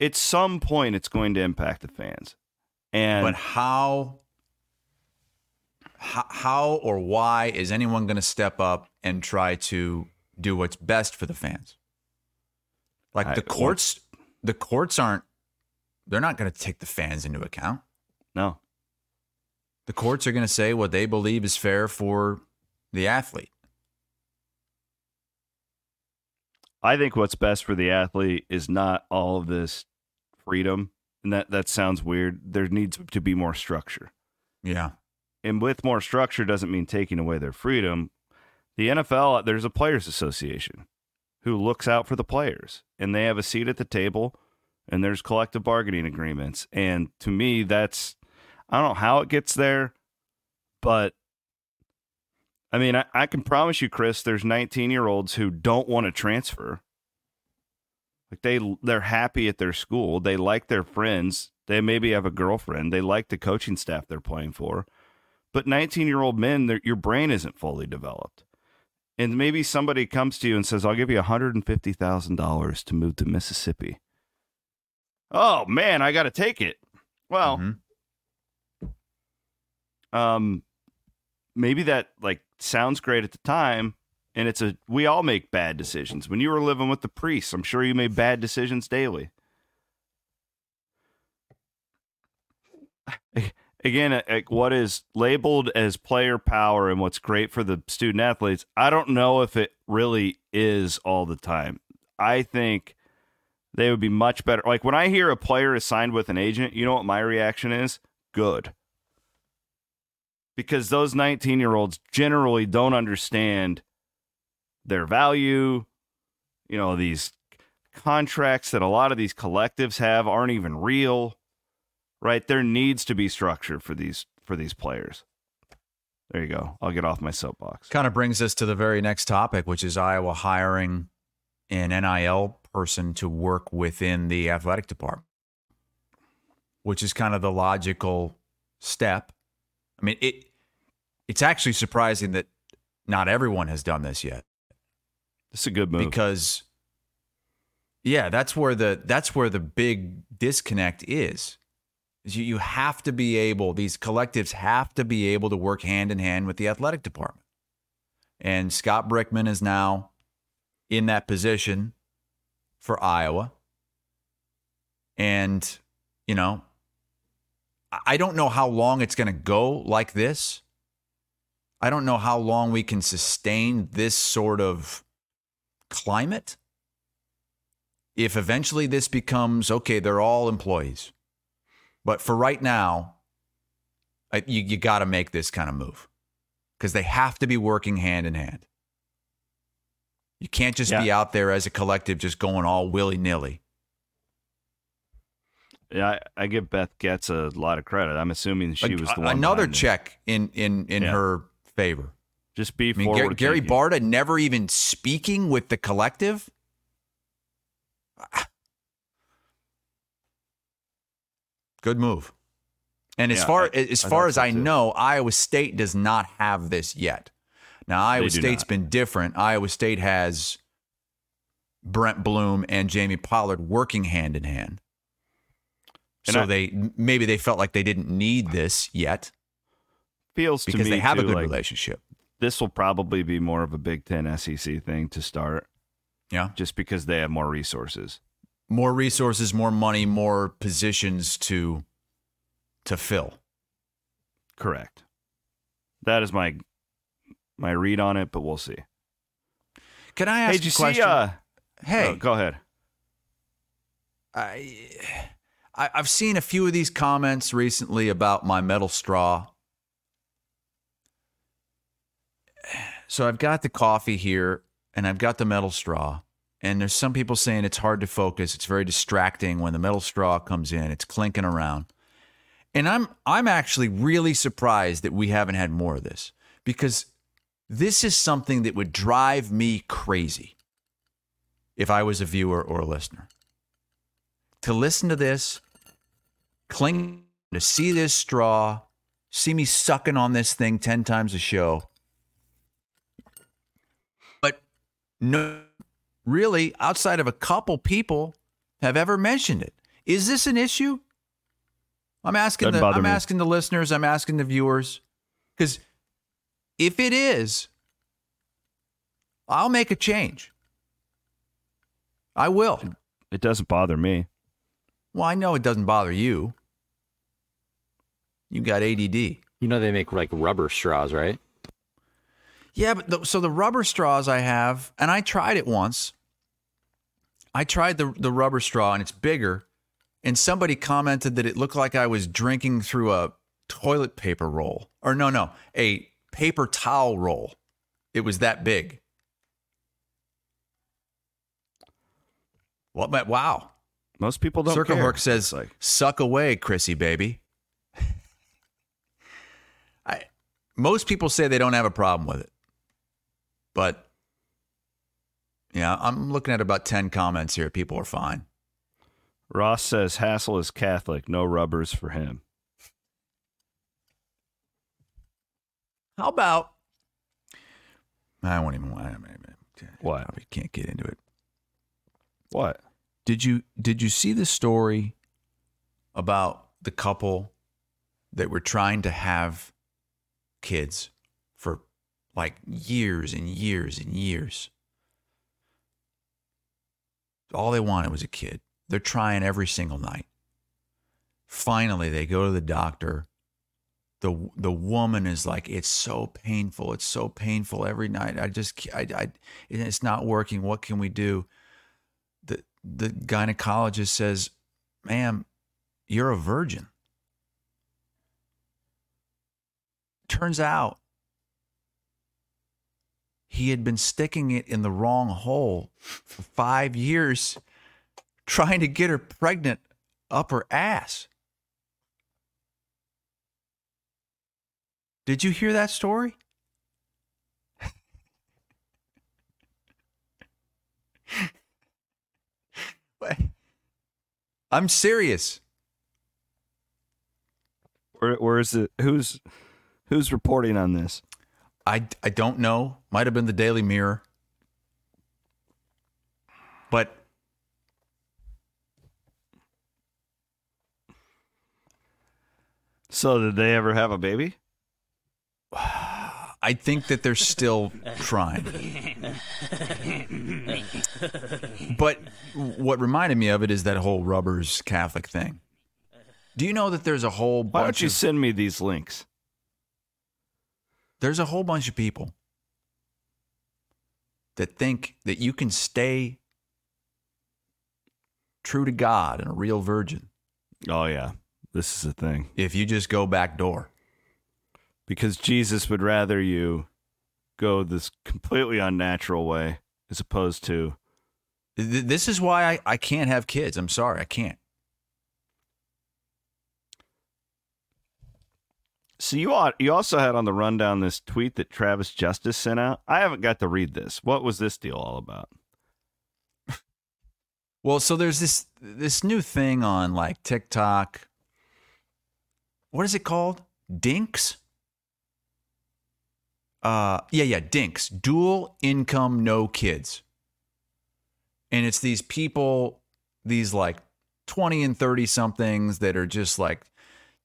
At some point, it's going to impact the fans. And But how, how, how or why is anyone going to step up and try to do what's best for the fans? Like I- the courts, the courts aren't. They're not going to take the fans into account. no, The courts are going to say what they believe is fair for the athlete. I think what's best for the athlete is not all of this freedom. And that, that sounds weird. There needs to be more structure. Yeah. And with more structure doesn't mean taking away their freedom. The NFL, there's a players association who looks out for the players and they have a seat at the table and there's collective bargaining agreements. And to me, that's, I don't know how it gets there, but I mean, I, I can promise you, Chris, there's 19 year olds who don't want to transfer. Like they they're happy at their school. They like their friends. They maybe have a girlfriend. They like the coaching staff they're playing for. But 19 year old men, your brain isn't fully developed. And maybe somebody comes to you and says, I'll give you $150,000 to move to Mississippi. Oh, man, I got to take it. Well, Mhm. um, maybe that like sounds great at the time. And it's a, we all make bad decisions. When you were living with the priests, I'm sure you made bad decisions daily. Again, what is labeled as player power and what's great for the student athletes, I don't know if it really is all the time. I think they would be much better. Like when I hear a player is signed with an agent, you know what my reaction is? Good. Because those 19 year olds generally don't understand their value. You know, these contracts that a lot of these collectives have aren't even real right there needs to be structure for these for these players There you go. I'll get off my soapbox. Kind of brings us to the very next topic, which is Iowa hiring an NIL person to work within the athletic department, which is kind of the logical step. I mean, it it's actually surprising that not everyone has done this yet. This is a good move. because yeah that's where the that's where the big disconnect is is you, you have to be able these collectives have to be able to work hand in hand with the athletic department. And scott brickman is now in that position for iowa. And you know I- don't know how long it's going to go like this. I don't know how long we can sustain this sort of climate. If eventually this becomes okay they're all employees but for right now you, you got to make this kind of move because they have to be working hand in hand you can't just be out there as a collective just going all willy-nilly Yeah, I, I give Beth Goetz a lot of credit. I'm assuming she was the one. another check in in in Yeah. her favor Just be I mean, Gary. Gary. Barta never even speaking with the collective. Good move. And as Yeah, far I- as I far as so I too. know, Iowa State does not have this yet. Now Iowa State's not. been different. Iowa State has Brent Bloom and Jamie Pollard working hand in hand. And so I- they maybe they felt like they didn't need this yet feels to because they have a good like, relationship. This will probably be more of a Big Ten SEC thing to start, Yeah. just because they have more resources. More resources, more money, more positions to to fill. Correct. That is my my read on it, but we'll see. Can I Hey, ask did a you question? see? Uh, hey, oh, go ahead. I, I I've seen a few of these comments recently about my metal straw. So I've got the coffee here and I've got the metal straw. And there's some people saying it's hard to focus. It's very distracting when the metal straw comes in. It's clinking around. And I'm I'm actually really surprised that we haven't had more of this because this is something that would drive me crazy if I was a viewer or a listener. To listen to this, cling to see this straw, see me sucking on this thing 10 times a show. But no really outside of a couple people have ever mentioned it. Is this an issue? I'm asking Doesn't the I'm me. asking the listeners, I'm asking the viewers cuz if it is I'll make a change. I will. It doesn't bother me. Well, I know it doesn't bother you. You got ADD. You know they make like rubber straws, right? Yeah, but the, so the rubber straws I have, and I tried it once. I tried the the rubber straw, and it's bigger. And somebody commented that it looked like I was drinking through a toilet paper roll, or no, no, a paper towel roll. It was that big. What? Wow. Most people don't. Circle. Herc says, like, "Suck away, Chrissy baby." I most people say they don't have a problem with it, but yeah, I'm looking at about ten comments here. People are fine. Ross says Hassel is Catholic. No rubbers for him. How about? I won't even. I mean, What? Probably can't get into it. What? Did you did you see the story about the couple that were trying to have kids for like years and years and years? All they wanted was a kid. They're trying every single night. Finally, they go to the doctor. The the woman is like, it's so painful. It's so painful every night. I just, I, I, it's not working. What can we do? the the gynecologist says, "Ma'am, you're a virgin." Turns out he had been sticking it in the wrong hole for 5 years trying to get her pregnant up her ass. Did you hear that story? I'm serious. Where, where is it? Who's who's reporting on this? I, I don't know. Might have been the Daily Mirror. But So did they ever have a baby? I think that they're still trying. but what reminded me of it is that whole rubbers Catholic thing. Do you know that there's a whole bunch Why don't you of send me these links? There's a whole bunch of people that think that you can stay true to God and a real virgin Oh yeah, this is a thing if you just go back door. because Jesus would rather you go this completely unnatural way as opposed to This is why I, I can't have kids. I'm sorry, I can't. So you you also had on the rundown this tweet that Travis Justice sent out. I haven't got to read this. What was this deal all about? Well, so there's this this new thing on like TikTok. What is it called? Dinks? Uh yeah, yeah, Dinks. Dual income no kids. And it's these people, these like 20 and 30 somethings that are just like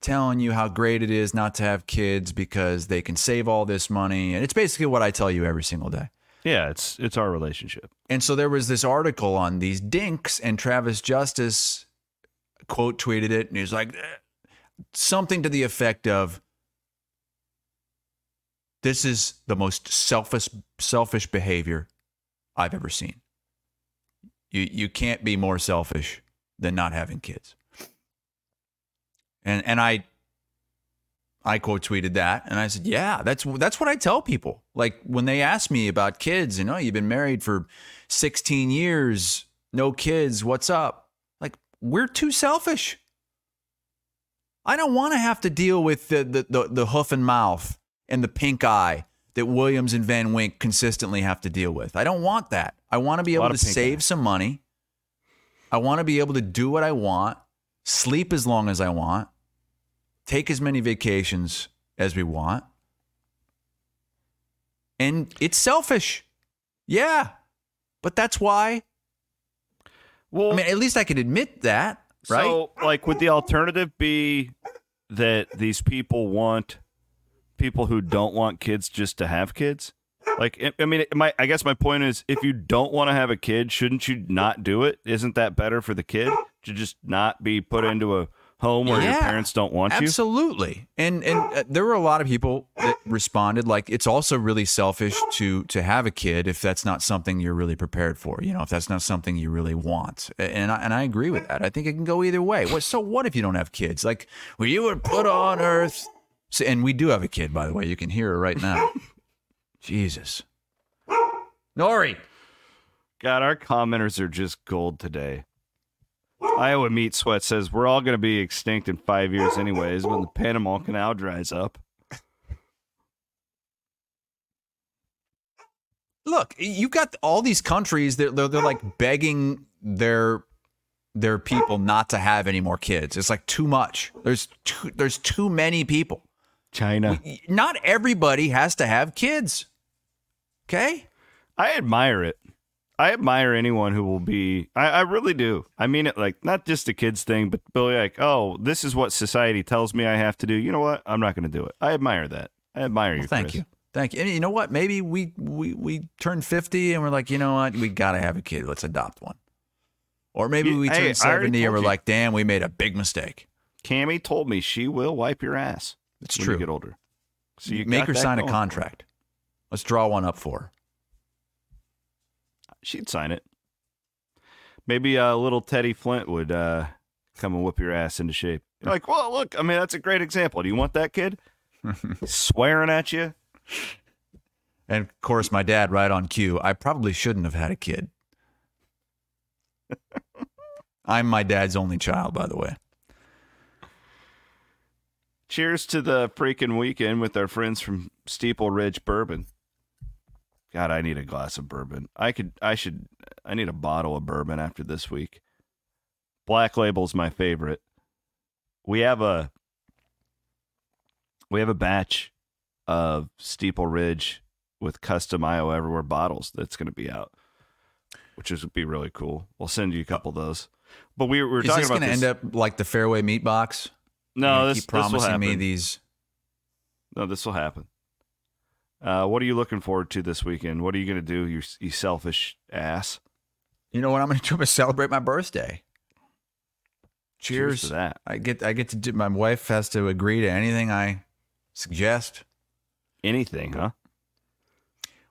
telling you how great it is not to have kids because they can save all this money. And it's basically what I tell you every single day. Yeah, it's it's our relationship. And so there was this article on these dinks, and Travis Justice quote tweeted it, and he was like, eh, something to the effect of, "This is the most selfish selfish behavior I've ever seen. You you can't be more selfish than not having kids." And and I I quote tweeted that and I said, "Yeah, that's that's what I tell people. Like when they ask me about kids, you know, you've been married for 16 years, no kids, what's up?" Like we're too selfish. I don't want to have to deal with the the the, the hoof and mouth and the pink eye that Williams and Van Wink consistently have to deal with. I don't want that. I want to be able to save eye. some money. I want to be able to do what I want, sleep as long as I want, take as many vacations as we want. And it's selfish. Yeah. But that's why. Well, I mean, at least I can admit that, right? So, like, would the alternative be that these people want people who don't want kids just to have kids? Like, I- I mean, my I guess my point is, if you don't want to have a kid, shouldn't you not do it? Isn't that better for the kid to just not be put into a home where your parents don't want you? Absolutely. And and uh, there were a lot of people that responded like it's also really selfish to to have a kid if that's not something you're really prepared for. You know, if that's not something you really want. And I, and I agree with that. I think it can go either way. What so what if you don't have kids? Like well, you were put on earth. So, and we do have a kid, by the way. You can hear her right now. Jesus. Nori. God, our commenters are just gold today. Iowa Meat Sweat says we're all going to be extinct in five years, anyways, when the Panama Canal dries up. look—you've got all these countries that they're, they're like begging their their people not to have any more kids. It's like too much. There's too, there's too many people. China. Not everybody has to have kids. Okay? I admire it. I admire anyone who will be. I, I really do. I mean it like not just a kids thing, but be like, oh, this is what society tells me I have to do. You know what? I'm not going to do it. I admire that. I admire you. Thank Chris. you. Thank you. And you know what? Maybe we we we turn 50 and we're like, you know what? We got to have a kid. Let's adopt one. Or maybe we turn already 70 and we're you. like, damn, we made a big mistake. Cammy told me she will wipe your ass. It's when true. You get older. So you Make her sign a contract. Let's draw one up for her. She'd sign it. Maybe uh, little Teddy Flint would uh, come and whip your ass into shape. You're like, well, look, I mean, that's a great example. Do you want that kid swearing at you? And of course, my dad, right on cue. I probably shouldn't have had a kid. I'm my dad's only child, by the way. cheers to the freaking weekend with our friends from Steeple Ridge Bourbon. God, I need a glass of bourbon. I could, I should, I need a bottle of bourbon after this week. Black Label's my favorite. We have a, we have a batch of Steeple Ridge with custom Iowa Everywhere bottles that's going to be out, which is be really cool. We'll send you a couple of those. But we, we were Is talking this about going to this. end up like the Fareway meat box? No, gonna this keep this will promising me these. No, this will happen. Uh, what are you looking forward to this weekend? What are you going to do, you, you selfish ass? You know what I'm going to do? I'm going to celebrate my birthday. Cheers Cheers, to that. I get I get to do. My wife has to agree to anything I suggest. Anything, huh?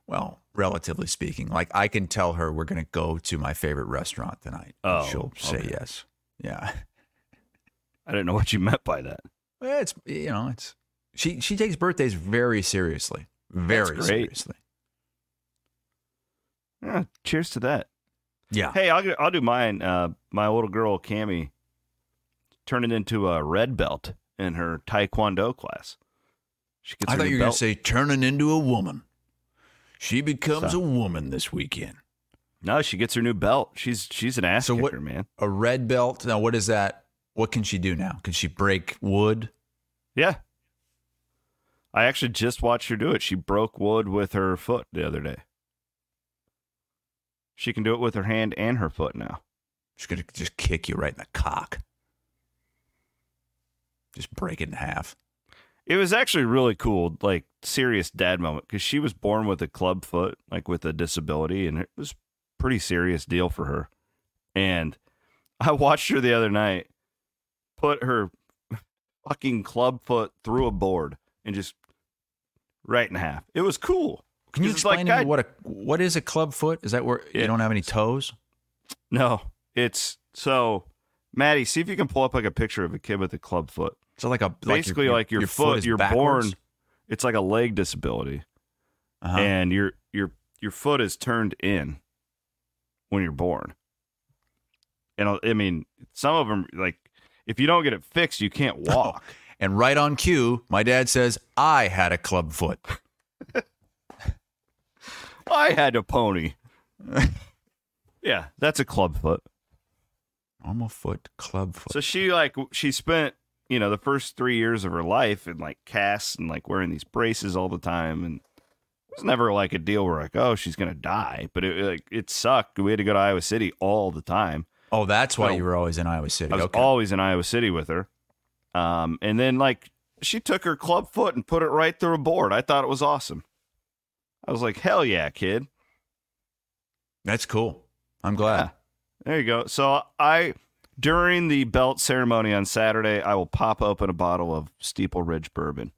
Well, relatively speaking, like I can tell her we're going to go to my favorite restaurant tonight. Oh, she'll say okay. yes. Yeah. I didn't know what you meant by that. Well, it's you know, it's she she takes birthdays very seriously. Very seriously. Yeah, cheers to that. Yeah. Hey, I'll I'll do mine. Uh, my little girl Cami turned it into a red belt in her Taekwondo class. She gets I thought you were going belt. to say turning into a woman. She becomes So- a woman this weekend. no. She gets her new belt. She's she's an ass So what- kicker, man. A red belt. Now, what is that? What can she do now? Can she break wood? Yeah. I actually just watched her do it. She broke wood with her foot the other day. She can do it with her hand and her foot now. She's going to just kick you right in the cock. Just break it in half. It was actually really cool, like serious dad moment, because she was born with a club foot, like with a disability, and it was a pretty serious deal for her. And I watched her the other night put her fucking club foot through a board and just right in half. It was cool. Can you like, explain to me what a what is a club foot? Is that where Yeah. you don't have any toes? No, it's so Maddie. See if you can pull up like a picture of a kid with a club foot. So like a Basically, like your, foot, is you're backwards? born. It's like a leg disability, Uh-huh. and your your your foot is turned in when you're born. And I mean, some of them like if you don't get it fixed, you can't walk. And right on cue, my dad says, I had a club foot. I had a pony. yeah, that's a club foot. Normal foot, club foot. So she like she spent you know the first three years of her life in like casts and like wearing these braces all the time, and it was never like a deal where like oh she's gonna die, but it like it sucked. We had to go to Iowa City all the time. oh, that's why No. you were always in Iowa City. I was okay. always in Iowa City with her, um, and then like she took her club foot and put it right through a board. I thought it was awesome. I was like hell yeah, kid. that's cool. I'm glad. Yeah. There you go. So I during the belt ceremony on Saturday, I will pop open a bottle of Steeple Ridge bourbon.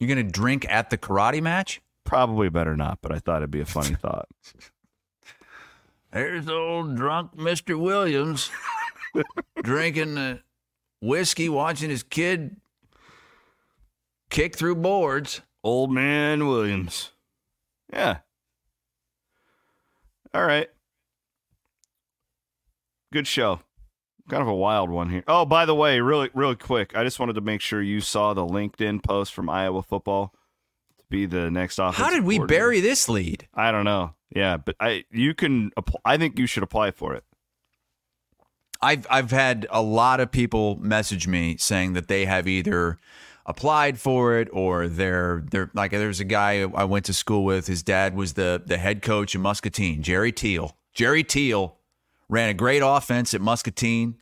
You're going to drink at the karate match? Probably better not, but I thought it'd be a funny thought. There's old drunk Mr. Williams drinking uh, whiskey, watching his kid kick through boards. Old man Williams. Yeah. All right. Good show. Kind of a wild one here. Oh, by the way, really, really quick, I just wanted to make sure you saw the LinkedIn post from Iowa football to be the next offensive How did we bury this lead? I don't know. Yeah, but I you can. I think you should apply for it. I've I've had a lot of people message me saying that they have either applied for it or they're they're like there's a guy I went to school with. His dad was the the head coach of Muscatine, Jerry Teal. Jerry Teal ran a great offense at Muscatine.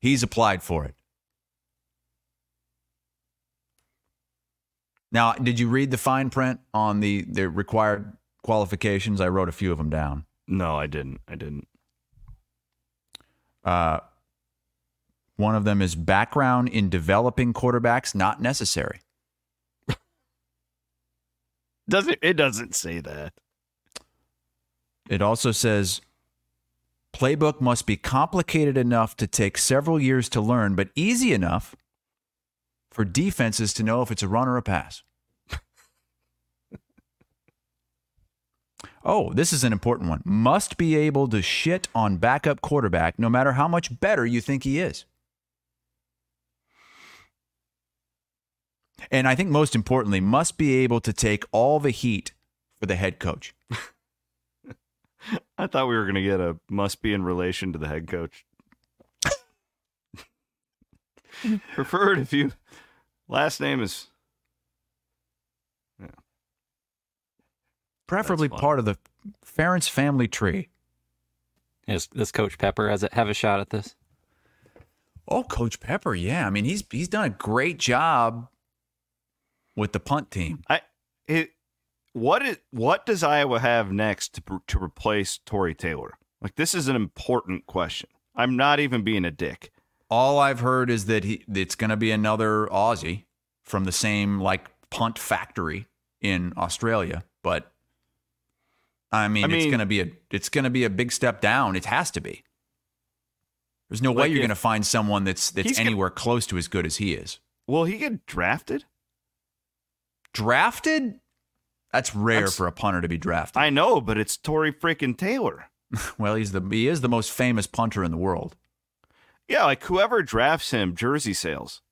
He's applied for it. Now, did you read the fine print on the the required qualifications? I wrote a few of them down. No, I didn't. I didn't. Uh, one of them is background in developing quarterbacks not necessary. Doesn't it doesn't say that. It also says playbook must be complicated enough to take several years to learn, but easy enough for defenses to know if it's a run or a pass. Oh, this is an important one. Must be able to shit on backup quarterback no matter how much better you think he is. And I think most importantly, must be able to take all the heat for the head coach. I thought we were going to get a must be in relation to the head coach. Preferred if you last name is Preferably part of the Ferentz family tree. Is this Coach Pepper has it have a shot at this? Oh, Coach Pepper, yeah. I mean, he's he's done a great job with the punt team. I it what is what does Iowa have next to to replace Tory Taylor? Like this is an important question. I'm not even being a dick. All I've heard is that he it's going to be another Aussie from the same like punt factory in Australia, but I mean, I it's going to be a it's going to be a big step down. It has to be. There's no way you're going to find someone that's that's He's gonna- anywhere close to as good as he is. Will he get drafted? Drafted? That's rare That's- for a punter to be drafted. I know, but it's Tory freaking Taylor. well, he's the he is the most famous punter in the world. Yeah, like whoever drafts him, jersey sales.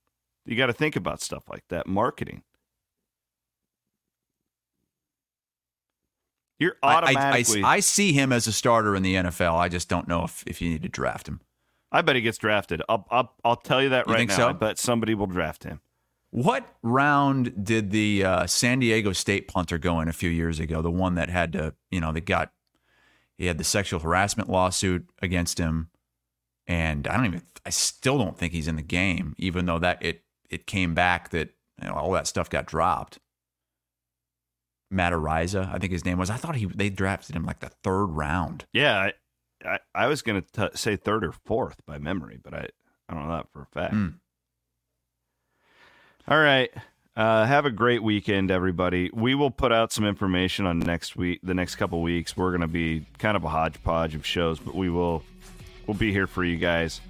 You got to think about stuff like that, marketing. You're I- I- I, automatically. I, see him as a starter in the NFL. I just don't know if, if you need to draft him. I bet he gets drafted. I'll, I'll, I'll tell you that You right now. so? I bet somebody will draft him. What round did the uh, San Diego State punter go in a few years ago? The one that had to, you know, that got he had the sexual harassment lawsuit against him, and I don't even, I still don't think he's in the game, even though that it it came back that you know, all that stuff got dropped. Matt Araiza, I think his name was. I thought he they drafted him like the third round. Yeah, I, I, I was going to say third or fourth by memory, but I, I don't know that for a fact. Mm. All right. Uh, have a great weekend, everybody. We will put out some information on next week, the next couple weeks. We're going to be kind of a hodgepodge of shows, but we will, we'll be here for you guys.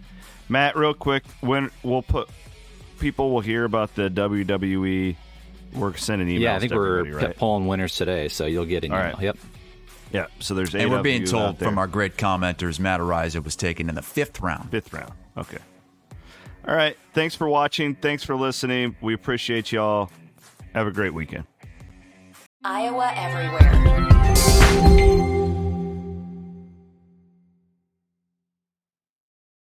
Matt, real quick, when we'll put people will hear about the WWE. We're sending emails. yeah, I think to we're right? pulling winners today, so you'll get an All email. right. Yep. Yeah, so there's eight And we're being told from our great commenters, Matt Araiza was taken in the fifth round. Fifth round. Okay. All right. Thanks for watching. Thanks for listening. We appreciate y'all. Have a great weekend. Iowa Everywhere.